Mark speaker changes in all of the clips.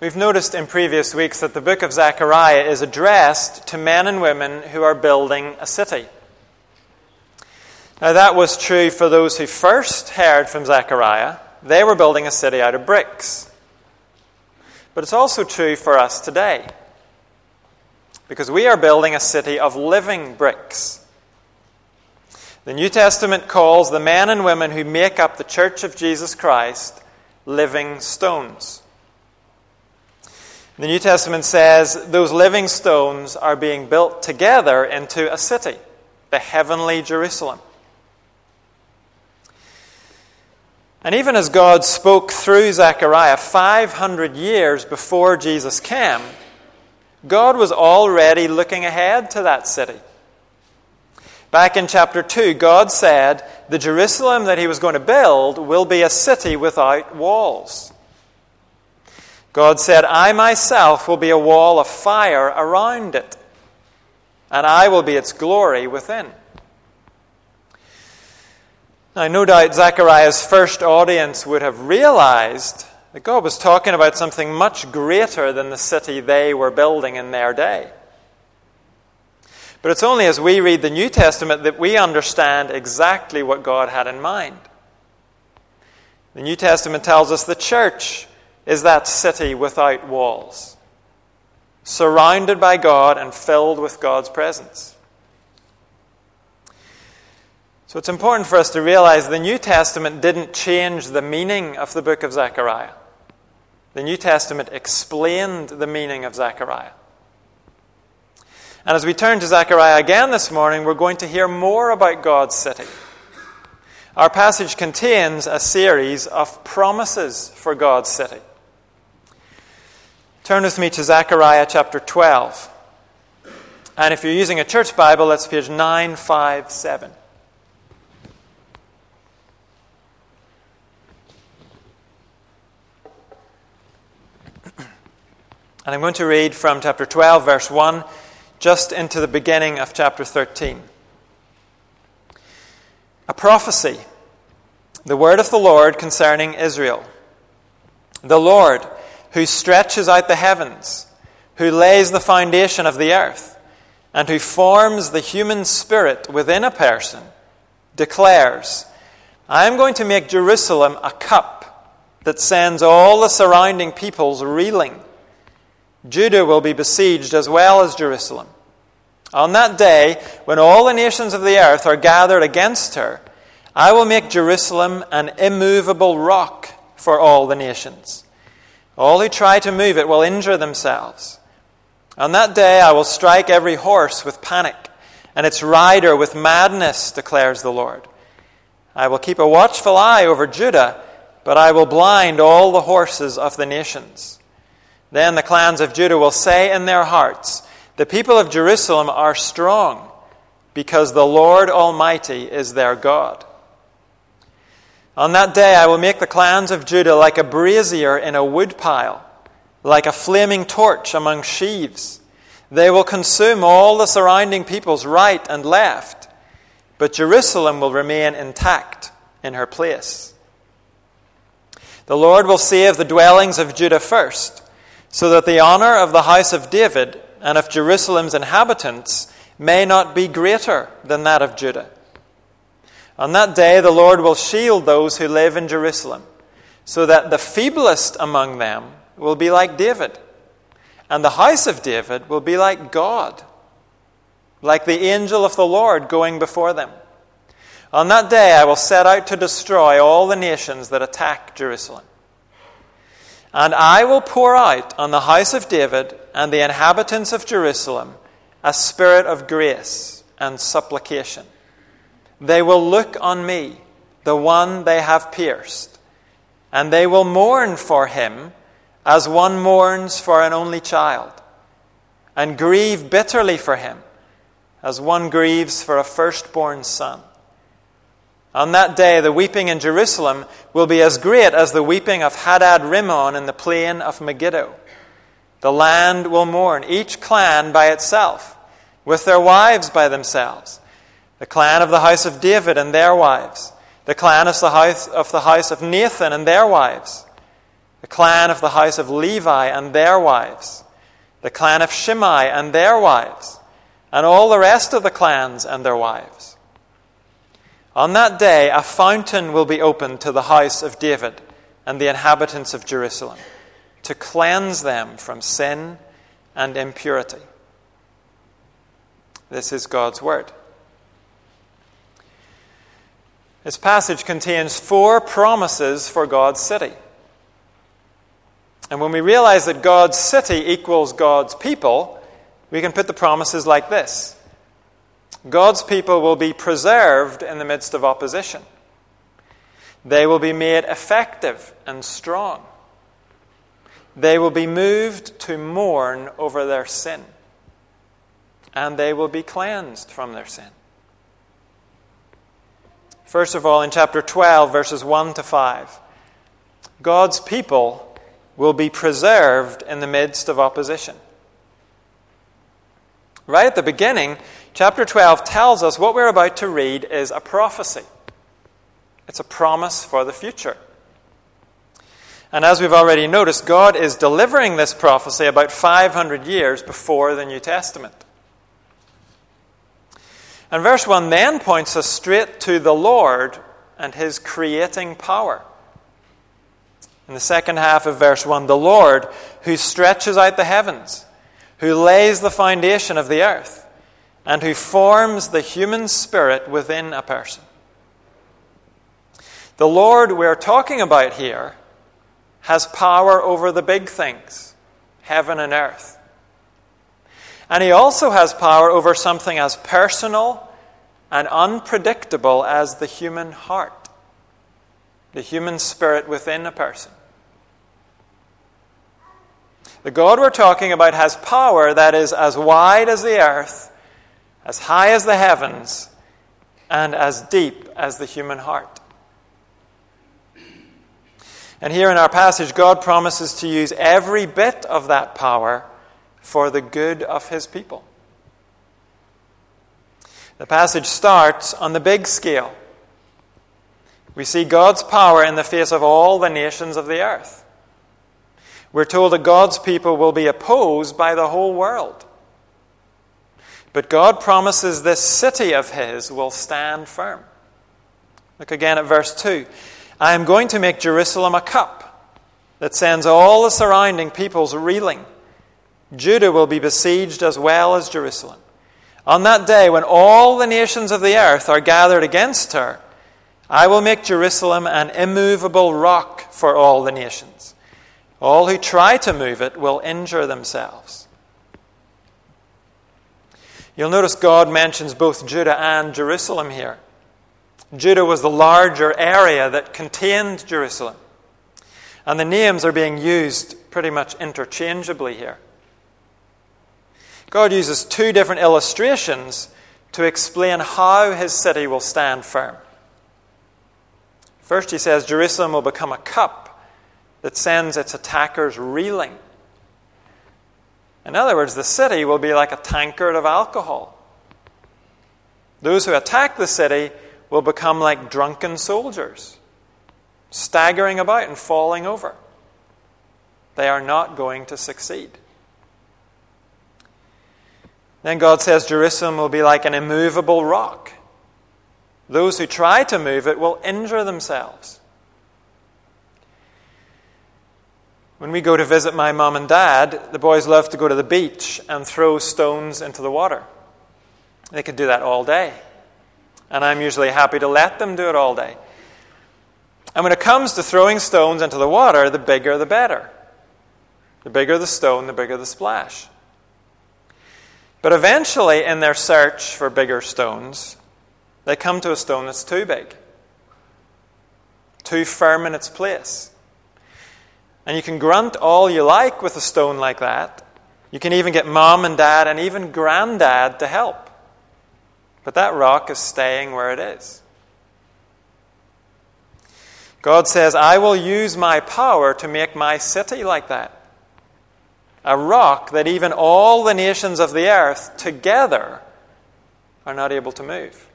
Speaker 1: We've noticed in previous weeks that the book of Zechariah is addressed to men and women who are building a city. Now, that was true for those who first heard from Zechariah. They were building a city out of bricks. But it's also true for us today. Because we are building a city of living bricks. The New Testament calls the men and women who make up the Church of Jesus Christ living stones. The New Testament says those living stones are being built together into a city, the heavenly Jerusalem. And even as God spoke through Zechariah 500 years before Jesus came, God was already looking ahead to that city. Back in chapter 2, God said the Jerusalem that he was going to build will be a city without walls. God said, I myself will be a wall of fire around it, and I will be its glory within. Now, no doubt Zechariah's first audience would have realized that God was talking about something much greater than the city they were building in their day. But it's only as we read the New Testament that we understand exactly what God had in mind. The New Testament tells us the church is that city without walls, surrounded by God and filled with God's presence. So it's important for us to realize the New Testament didn't change the meaning of the book of Zechariah. The New Testament explained the meaning of Zechariah. And as we turn to Zechariah again this morning, we're going to hear more about God's city. Our passage contains a series of promises for God's city. Turn with me to Zechariah chapter 12. And if you're using a church Bible, that's page 957. And I'm going to read from chapter 12, verse 1, just into the beginning of chapter 13. A prophecy, the word of the Lord concerning Israel. The Lord who stretches out the heavens, who lays the foundation of the earth, and who forms the human spirit within a person, declares, I am going to make Jerusalem a cup that sends all the surrounding peoples reeling. Judah will be besieged as well as Jerusalem. On that day, when all the nations of the earth are gathered against her, I will make Jerusalem an immovable rock for all the nations. All who try to move it will injure themselves. On that day I will strike every horse with panic, and its rider with madness, declares the Lord. I will keep a watchful eye over Judah, but I will blind all the horses of the nations. Then the clans of Judah will say in their hearts, The people of Jerusalem are strong, because the Lord Almighty is their God. On that day I will make the clans of Judah like a brazier in a woodpile, like a flaming torch among sheaves. They will consume all the surrounding peoples right and left, but Jerusalem will remain intact in her place. The Lord will save the dwellings of Judah first, so that the honor of the house of David and of Jerusalem's inhabitants may not be greater than that of Judah. On that day, the Lord will shield those who live in Jerusalem, so that the feeblest among them will be like David, and the house of David will be like God, like the angel of the Lord going before them. On that day, I will set out to destroy all the nations that attack Jerusalem. And I will pour out on the house of David and the inhabitants of Jerusalem a spirit of grace and supplication they will look on me, the one they have pierced, and they will mourn for him as one mourns for an only child, and grieve bitterly for him as one grieves for a firstborn son. On that day, the weeping in Jerusalem will be as great as the weeping of Hadad Rimmon in the plain of Megiddo. The land will mourn, each clan by itself, with their wives by themselves the clan of the house of David and their wives, the clan of the house of, the house of Nathan and their wives, the clan of the house of Levi and their wives, the clan of Shimei and their wives, and all the rest of the clans and their wives. On that day, a fountain will be opened to the house of David and the inhabitants of Jerusalem to cleanse them from sin and impurity. This is God's word. This passage contains four promises for God's city. And when we realize that God's city equals God's people, we can put the promises like this God's people will be preserved in the midst of opposition, they will be made effective and strong, they will be moved to mourn over their sin, and they will be cleansed from their sin. First of all, in chapter 12, verses 1 to 5, God's people will be preserved in the midst of opposition. Right at the beginning, chapter 12 tells us what we're about to read is a prophecy. It's a promise for the future. And as we've already noticed, God is delivering this prophecy about 500 years before the New Testament. And verse 1 then points us straight to the Lord and his creating power. In the second half of verse 1, the Lord who stretches out the heavens, who lays the foundation of the earth, and who forms the human spirit within a person. The Lord we're talking about here has power over the big things, heaven and earth. And he also has power over something as personal and unpredictable as the human heart, the human spirit within a person. The God we're talking about has power that is as wide as the earth, as high as the heavens, and as deep as the human heart. And here in our passage, God promises to use every bit of that power for the good of his people. The passage starts on the big scale. We see God's power in the face of all the nations of the earth. We're told that God's people will be opposed by the whole world. But God promises this city of His will stand firm. Look again at verse 2. I am going to make Jerusalem a cup that sends all the surrounding peoples reeling. Judah will be besieged as well as Jerusalem. On that day, when all the nations of the earth are gathered against her, I will make Jerusalem an immovable rock for all the nations. All who try to move it will injure themselves. You'll notice God mentions both Judah and Jerusalem here. Judah was the larger area that contained Jerusalem. And the names are being used pretty much interchangeably here. God uses two different illustrations to explain how his city will stand firm. First, he says Jerusalem will become a cup that sends its attackers reeling. In other words, the city will be like a tankard of alcohol. Those who attack the city will become like drunken soldiers, staggering about and falling over. They are not going to succeed. Then God says Jerusalem will be like an immovable rock. Those who try to move it will injure themselves. When we go to visit my mom and dad, the boys love to go to the beach and throw stones into the water. They could do that all day. And I'm usually happy to let them do it all day. And when it comes to throwing stones into the water, the bigger the better. The bigger the stone, the bigger the splash. But eventually, in their search for bigger stones, they come to a stone that's too big, too firm in its place. And you can grunt all you like with a stone like that. You can even get mom and dad and even granddad to help. But that rock is staying where it is. God says, I will use my power to make my city like that. A rock that even all the nations of the earth together are not able to move.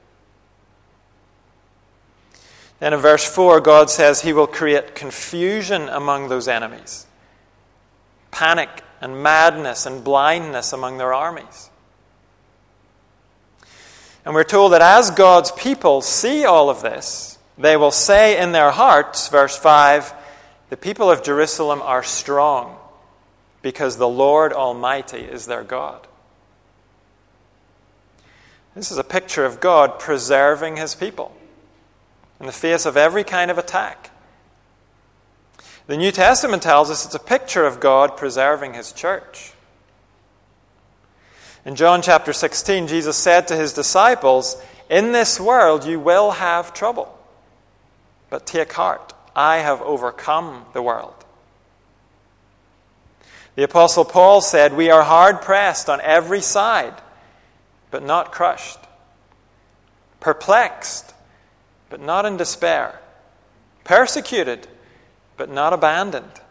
Speaker 1: Then in verse 4, God says he will create confusion among those enemies, panic and madness and blindness among their armies. And we're told that as God's people see all of this, they will say in their hearts, verse 5, the people of Jerusalem are strong because the Lord Almighty is their God. This is a picture of God preserving his people in the face of every kind of attack. The New Testament tells us it's a picture of God preserving his church. In John chapter 16, Jesus said to his disciples, In this world you will have trouble, but take heart, I have overcome the world. The Apostle Paul said, We are hard pressed on every side but not crushed, perplexed, but not in despair, persecuted, but not abandoned,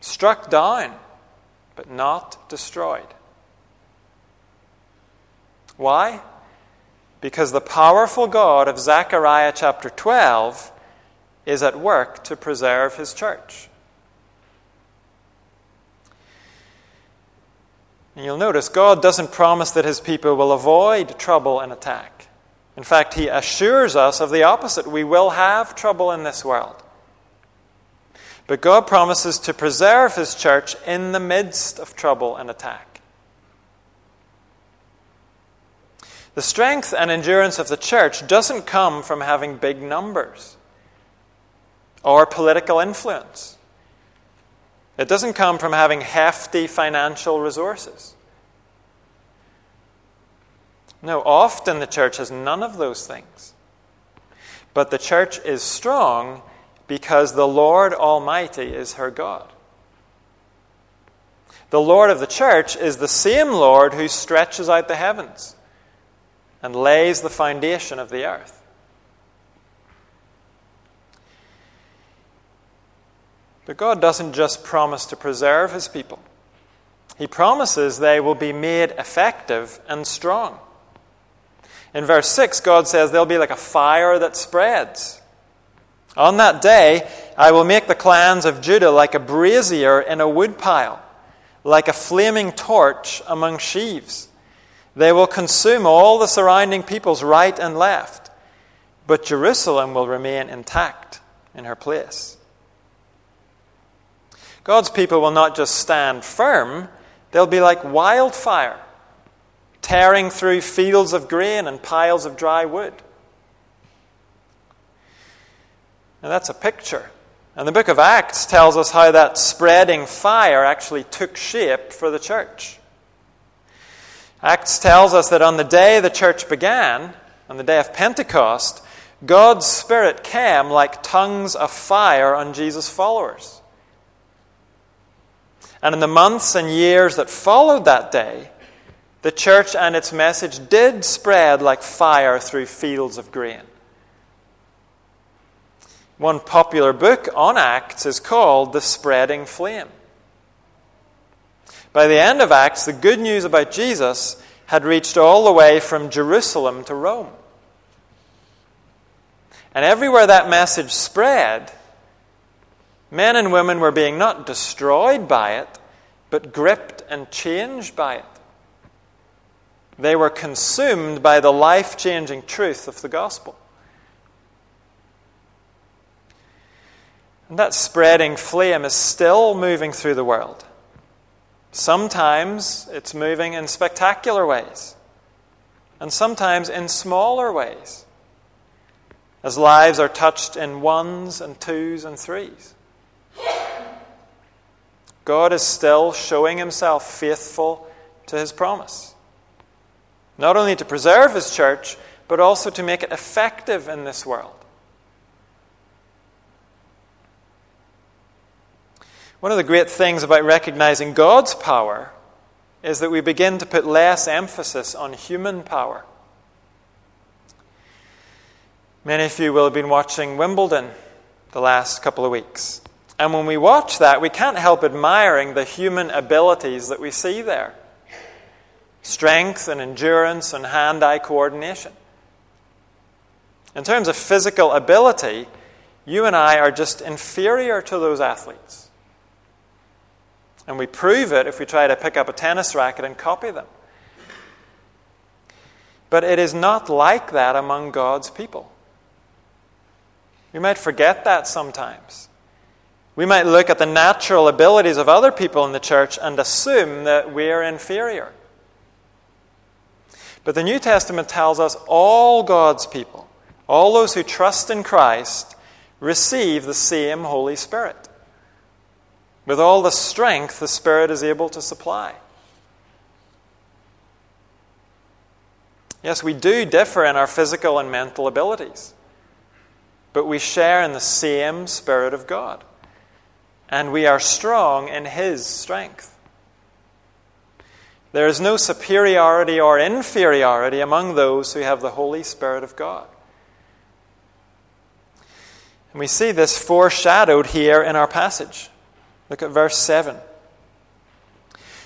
Speaker 1: struck down, but not destroyed. Why? Because the powerful God of Zechariah chapter 12 is at work to preserve his church. And you'll notice God doesn't promise that his people will avoid trouble and attack. In fact, he assures us of the opposite. We will have trouble in this world. But God promises to preserve his church in the midst of trouble and attack. The strength and endurance of the church doesn't come from having big numbers or political influence. It doesn't come from having hefty financial resources. No, often the church has none of those things. But the church is strong because the Lord Almighty is her God. The Lord of the church is the same Lord who stretches out the heavens and lays the foundation of the earth. But God doesn't just promise to preserve his people, he promises they will be made effective and strong. In verse 6, God says they'll be like a fire that spreads. On that day, I will make the clans of Judah like a brazier in a woodpile, like a flaming torch among sheaves. They will consume all the surrounding peoples right and left, but Jerusalem will remain intact in her place. God's people will not just stand firm, they'll be like wildfire, tearing through fields of grain and piles of dry wood. Now, that's a picture. And the book of Acts tells us how that spreading fire actually took shape for the church. Acts tells us that on the day the church began, on the day of Pentecost, God's Spirit came like tongues of fire on Jesus' followers. And in the months and years that followed that day, the church and its message did spread like fire through fields of grain. One popular book on Acts is called The Spreading Flame. By the end of Acts, the good news about Jesus had reached all the way from Jerusalem to Rome. And everywhere that message spread, Men and women were being not destroyed by it, but gripped and changed by it. They were consumed by the life changing truth of the gospel. And that spreading flame is still moving through the world. Sometimes it's moving in spectacular ways, and sometimes in smaller ways, as lives are touched in ones and twos and threes. God is still showing himself faithful to his promise. Not only to preserve his church, but also to make it effective in this world. One of the great things about recognizing God's power is that we begin to put less emphasis on human power. Many of you will have been watching Wimbledon the last couple of weeks. And when we watch that, we can't help admiring the human abilities that we see there strength and endurance and hand eye coordination. In terms of physical ability, you and I are just inferior to those athletes. And we prove it if we try to pick up a tennis racket and copy them. But it is not like that among God's people. We might forget that sometimes. We might look at the natural abilities of other people in the church and assume that we're inferior. But the New Testament tells us all God's people, all those who trust in Christ, receive the same Holy Spirit with all the strength the Spirit is able to supply. Yes, we do differ in our physical and mental abilities, but we share in the same Spirit of God, and we are strong in His strength. There is no superiority or inferiority among those who have the Holy Spirit of God. And we see this foreshadowed here in our passage. Look at verse 7.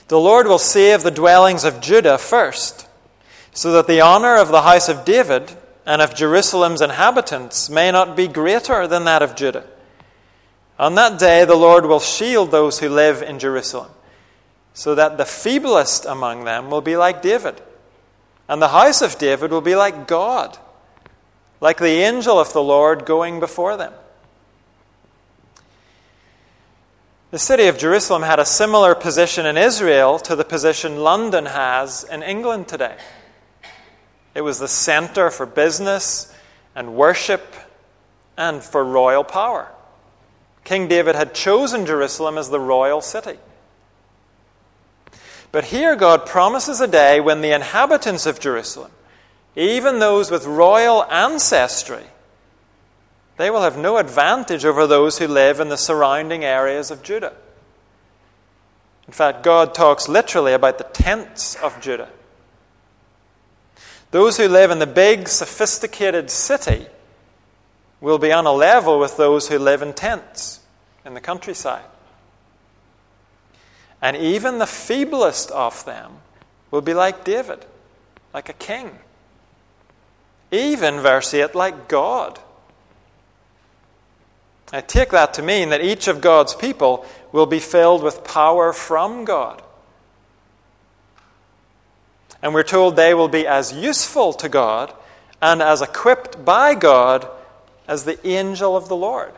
Speaker 1: The Lord will save the dwellings of Judah first so that the honor of the house of David and of Jerusalem's inhabitants may not be greater than that of Judah. On that day, the Lord will shield those who live in Jerusalem, so that the feeblest among them will be like David, and the house of David will be like God, like the angel of the Lord going before them. The city of Jerusalem had a similar position in Israel to the position London has in England today. It was the center for business and worship and for royal power. King David had chosen Jerusalem as the royal city. But here God promises a day when the inhabitants of Jerusalem, even those with royal ancestry, they will have no advantage over those who live in the surrounding areas of Judah. In fact, God talks literally about the tents of Judah. Those who live in the big, sophisticated city will be on a level with those who live in tents in the countryside. And even the feeblest of them will be like David, like a king. Even, verse 8, like God. I take that to mean that each of God's people will be filled with power from God. And we're told they will be as useful to God and as equipped by God as the angel of the Lord.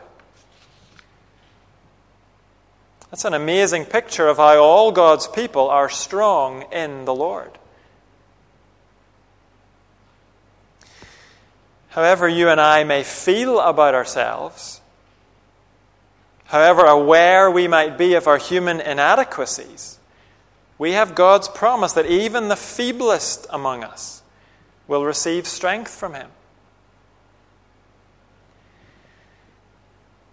Speaker 1: That's an amazing picture of how all God's people are strong in the Lord. However, you and I may feel about ourselves, however aware we might be of our human inadequacies, we have God's promise that even the feeblest among us will receive strength from Him.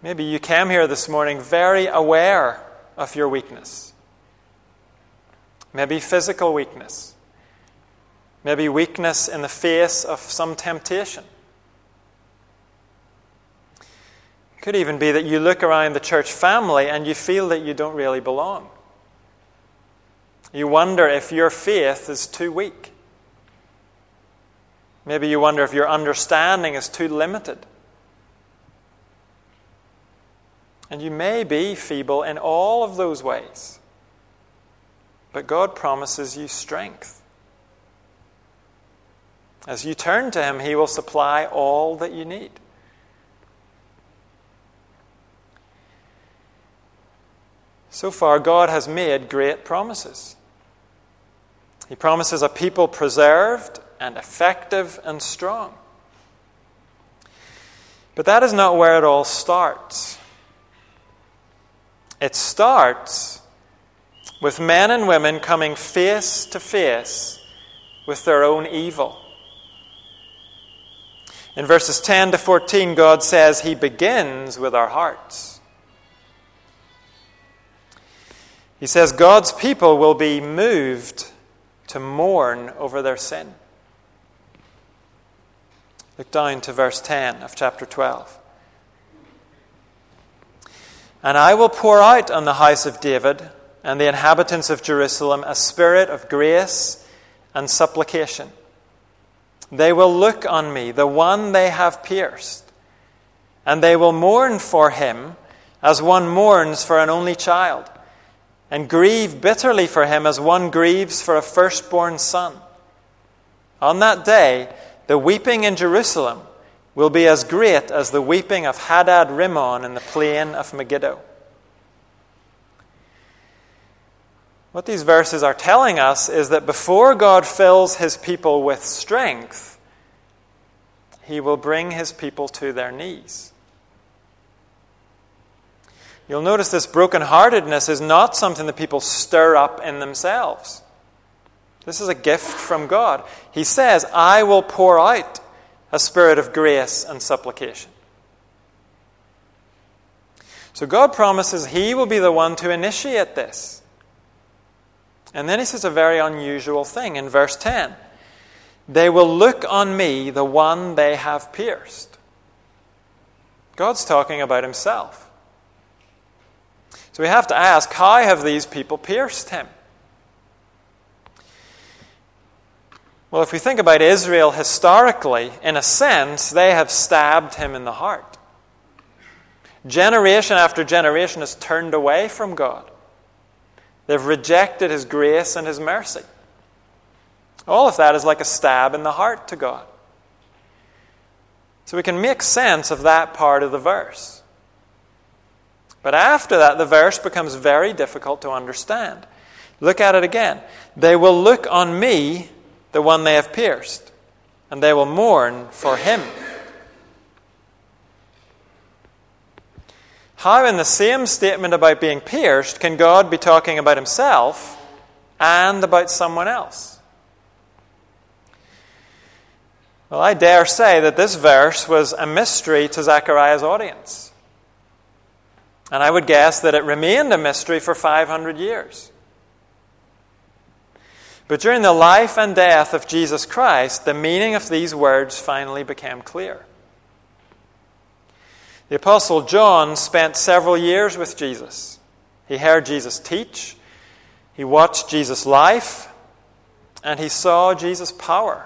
Speaker 1: Maybe you came here this morning very aware of your weakness. Maybe physical weakness. Maybe weakness in the face of some temptation. It could even be that you look around the church family and you feel that you don't really belong. You wonder if your faith is too weak. Maybe you wonder if your understanding is too limited. And you may be feeble in all of those ways. But God promises you strength. As you turn to Him, He will supply all that you need. So far, God has made great promises. He promises a people preserved and effective and strong. But that is not where it all starts. It starts with men and women coming face to face with their own evil. In verses 10 to 14, God says He begins with our hearts. He says God's people will be moved to mourn over their sin. Look down to verse 10 of chapter 12. And I will pour out on the house of David and the inhabitants of Jerusalem a spirit of grace and supplication. They will look on me, the one they have pierced, and they will mourn for him as one mourns for an only child, and grieve bitterly for him as one grieves for a firstborn son. On that day, the weeping in Jerusalem will be as great as the weeping of Hadad Rimmon in the plain of Megiddo. What these verses are telling us is that before God fills his people with strength, he will bring his people to their knees. You'll notice this brokenheartedness is not something that people stir up in themselves. This is a gift from God. He says, I will pour out a spirit of grace and supplication. So God promises He will be the one to initiate this. And then he says a very unusual thing in verse 10 They will look on me, the one they have pierced. God's talking about himself. So we have to ask how have these people pierced him? Well, if we think about Israel historically, in a sense, they have stabbed him in the heart. Generation after generation has turned away from God. They've rejected His grace and His mercy. All of that is like a stab in the heart to God. So we can make sense of that part of the verse. But after that, the verse becomes very difficult to understand. Look at it again. They will look on me, the one they have pierced, and they will mourn for him. How, in the same statement about being pierced, can God be talking about himself and about someone else? Well, I dare say that this verse was a mystery to Zechariah's audience. And I would guess that it remained a mystery for 500 years. But during the life and death of Jesus Christ, the meaning of these words finally became clear. The Apostle John spent several years with Jesus. He heard Jesus teach, he watched Jesus' life, and he saw Jesus' power.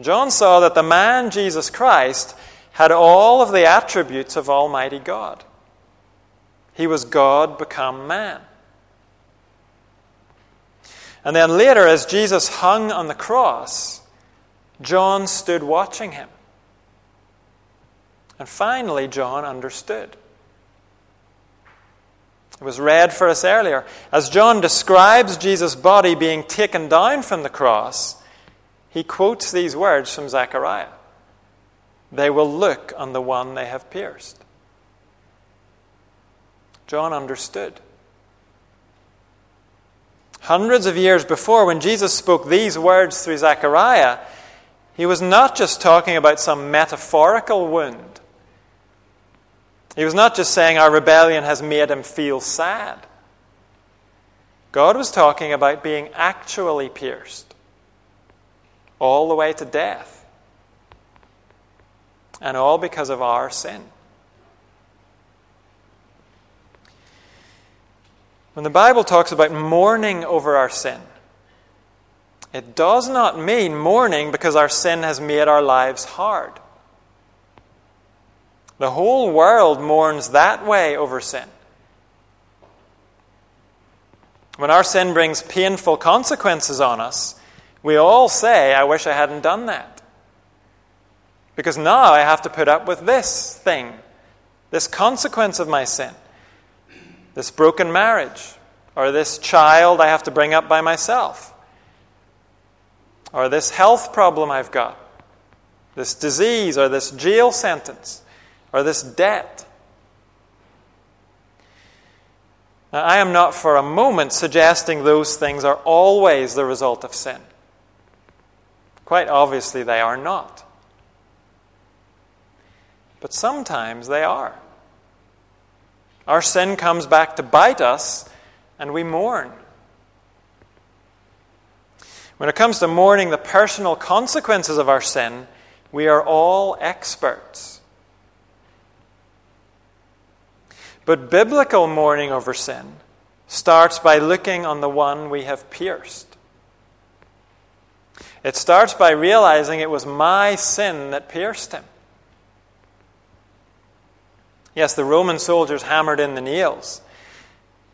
Speaker 1: John saw that the man Jesus Christ had all of the attributes of Almighty God. He was God become man. And then later, as Jesus hung on the cross, John stood watching him. And finally, John understood. It was read for us earlier. As John describes Jesus' body being taken down from the cross, he quotes these words from Zechariah They will look on the one they have pierced. John understood. Hundreds of years before, when Jesus spoke these words through Zechariah, he was not just talking about some metaphorical wound. He was not just saying our rebellion has made him feel sad. God was talking about being actually pierced, all the way to death, and all because of our sin. When the Bible talks about mourning over our sin, it does not mean mourning because our sin has made our lives hard. The whole world mourns that way over sin. When our sin brings painful consequences on us, we all say, I wish I hadn't done that. Because now I have to put up with this thing, this consequence of my sin, this broken marriage, or this child I have to bring up by myself, or this health problem I've got, this disease, or this jail sentence or this debt. Now, I am not for a moment suggesting those things are always the result of sin. Quite obviously, they are not. But sometimes they are. Our sin comes back to bite us, and we mourn. When it comes to mourning the personal consequences of our sin, we are all experts. But biblical mourning over sin starts by looking on the one we have pierced. It starts by realizing it was my sin that pierced him. Yes, the Roman soldiers hammered in the nails.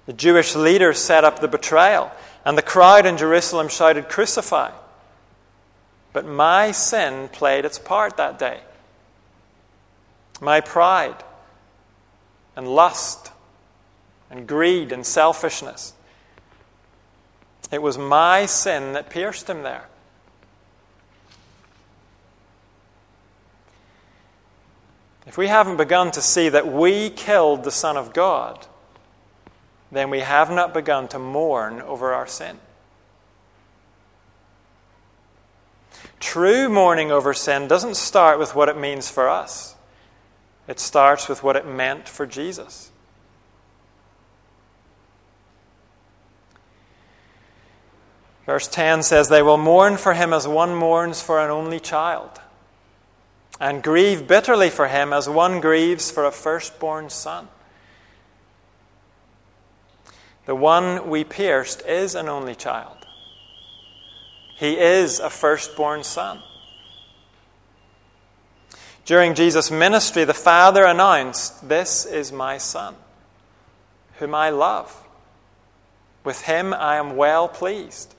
Speaker 1: The Jewish leaders set up the betrayal, and the crowd in Jerusalem shouted, Crucify. But my sin played its part that day. My pride and lust and greed and selfishness. It was my sin that pierced him there. If we haven't begun to see that we killed the Son of God, then we have not begun to mourn over our sin. True mourning over sin doesn't start with what it means for us, it starts with what it meant for Jesus. Verse 10 says, They will mourn for him as one mourns for an only child and grieve bitterly for him as one grieves for a firstborn son. The one we pierced is an only child. He is a firstborn son. During Jesus' ministry, the Father announced, This is my Son, whom I love. With him I am well pleased.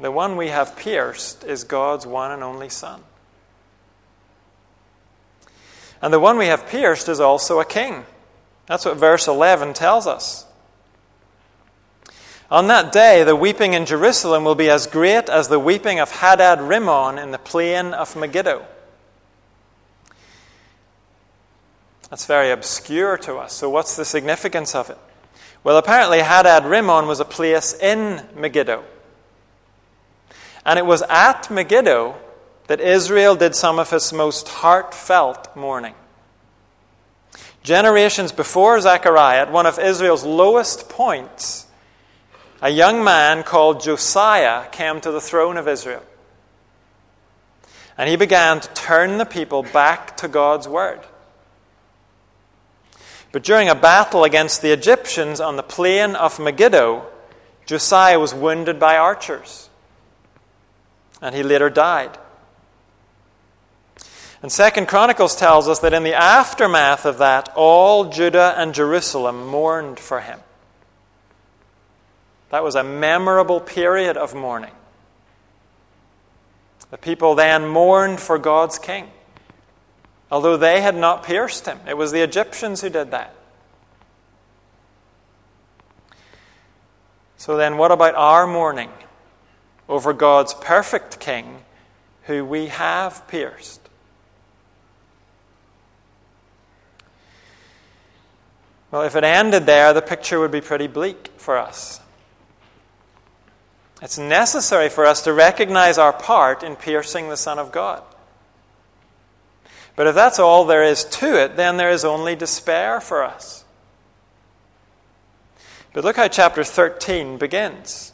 Speaker 1: The one we have pierced is God's one and only Son. And the one we have pierced is also a king. That's what verse 11 tells us. On that day, the weeping in Jerusalem will be as great as the weeping of Hadad Rimmon in the plain of Megiddo. That's very obscure to us. So, what's the significance of it? Well, apparently, Hadad Rimmon was a place in Megiddo. And it was at Megiddo that Israel did some of its most heartfelt mourning. Generations before Zechariah, at one of Israel's lowest points, a young man called Josiah came to the throne of Israel. And he began to turn the people back to God's word. But during a battle against the Egyptians on the plain of Megiddo, Josiah was wounded by archers and he later died. And Second Chronicles tells us that in the aftermath of that, all Judah and Jerusalem mourned for him. That was a memorable period of mourning. The people then mourned for God's king, although they had not pierced him. It was the Egyptians who did that. So then, what about our mourning? Over God's perfect King, who we have pierced. Well, if it ended there, the picture would be pretty bleak for us. It's necessary for us to recognize our part in piercing the Son of God. But if that's all there is to it, then there is only despair for us. But look how chapter 13 begins.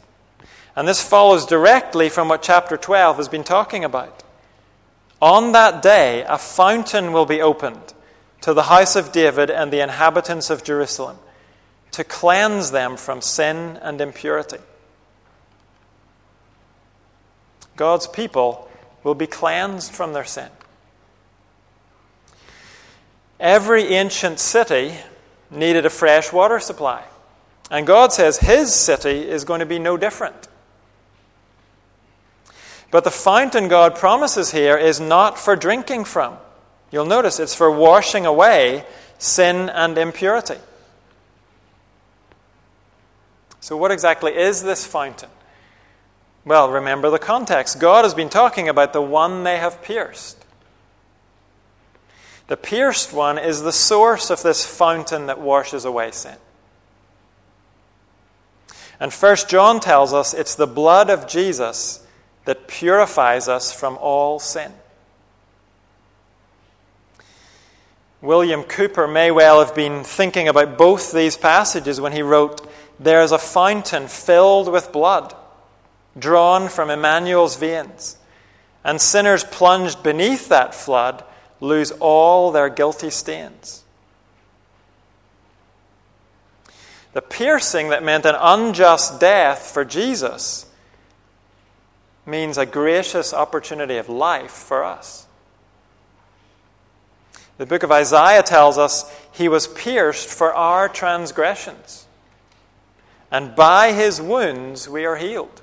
Speaker 1: And this follows directly from what chapter 12 has been talking about. On that day, a fountain will be opened to the house of David and the inhabitants of Jerusalem to cleanse them from sin and impurity. God's people will be cleansed from their sin. Every ancient city needed a fresh water supply. And God says his city is going to be no different. But the fountain God promises here is not for drinking from. You'll notice it's for washing away sin and impurity. So, what exactly is this fountain? Well, remember the context. God has been talking about the one they have pierced. The pierced one is the source of this fountain that washes away sin. And First John tells us it's the blood of Jesus that purifies us from all sin. William Cowper may well have been thinking about both these passages when he wrote, There is a fountain filled with blood, drawn from Emmanuel's veins, and sinners plunged beneath that flood lose all their guilty stains. The piercing that meant an unjust death for Jesus means a gracious opportunity of life for us. The book of Isaiah tells us he was pierced for our transgressions, and by his wounds we are healed.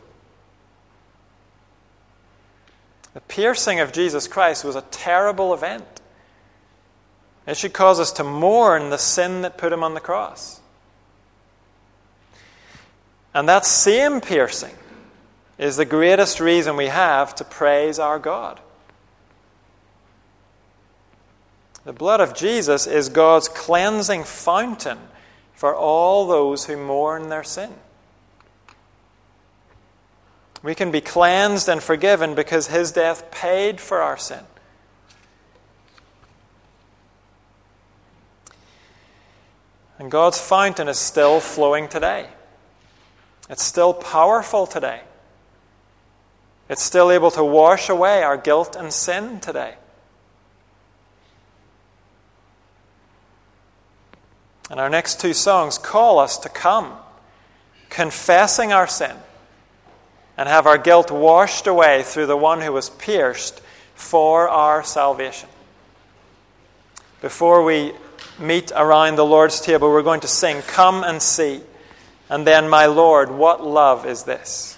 Speaker 1: The piercing of Jesus Christ was a terrible event. It should cause us to mourn the sin that put him on the cross. And that same piercing is the greatest reason we have to praise our God. The blood of Jesus is God's cleansing fountain for all those who mourn their sin. We can be cleansed and forgiven because his death paid for our sin. And God's fountain is still flowing today. It's still powerful today. It's still able to wash away our guilt and sin today. And our next two songs call us to come, confessing our sin, and have our guilt washed away through the one who was pierced for our salvation. Before we meet around the Lord's table, we're going to sing, Come and See, and then, My Lord, what love is this?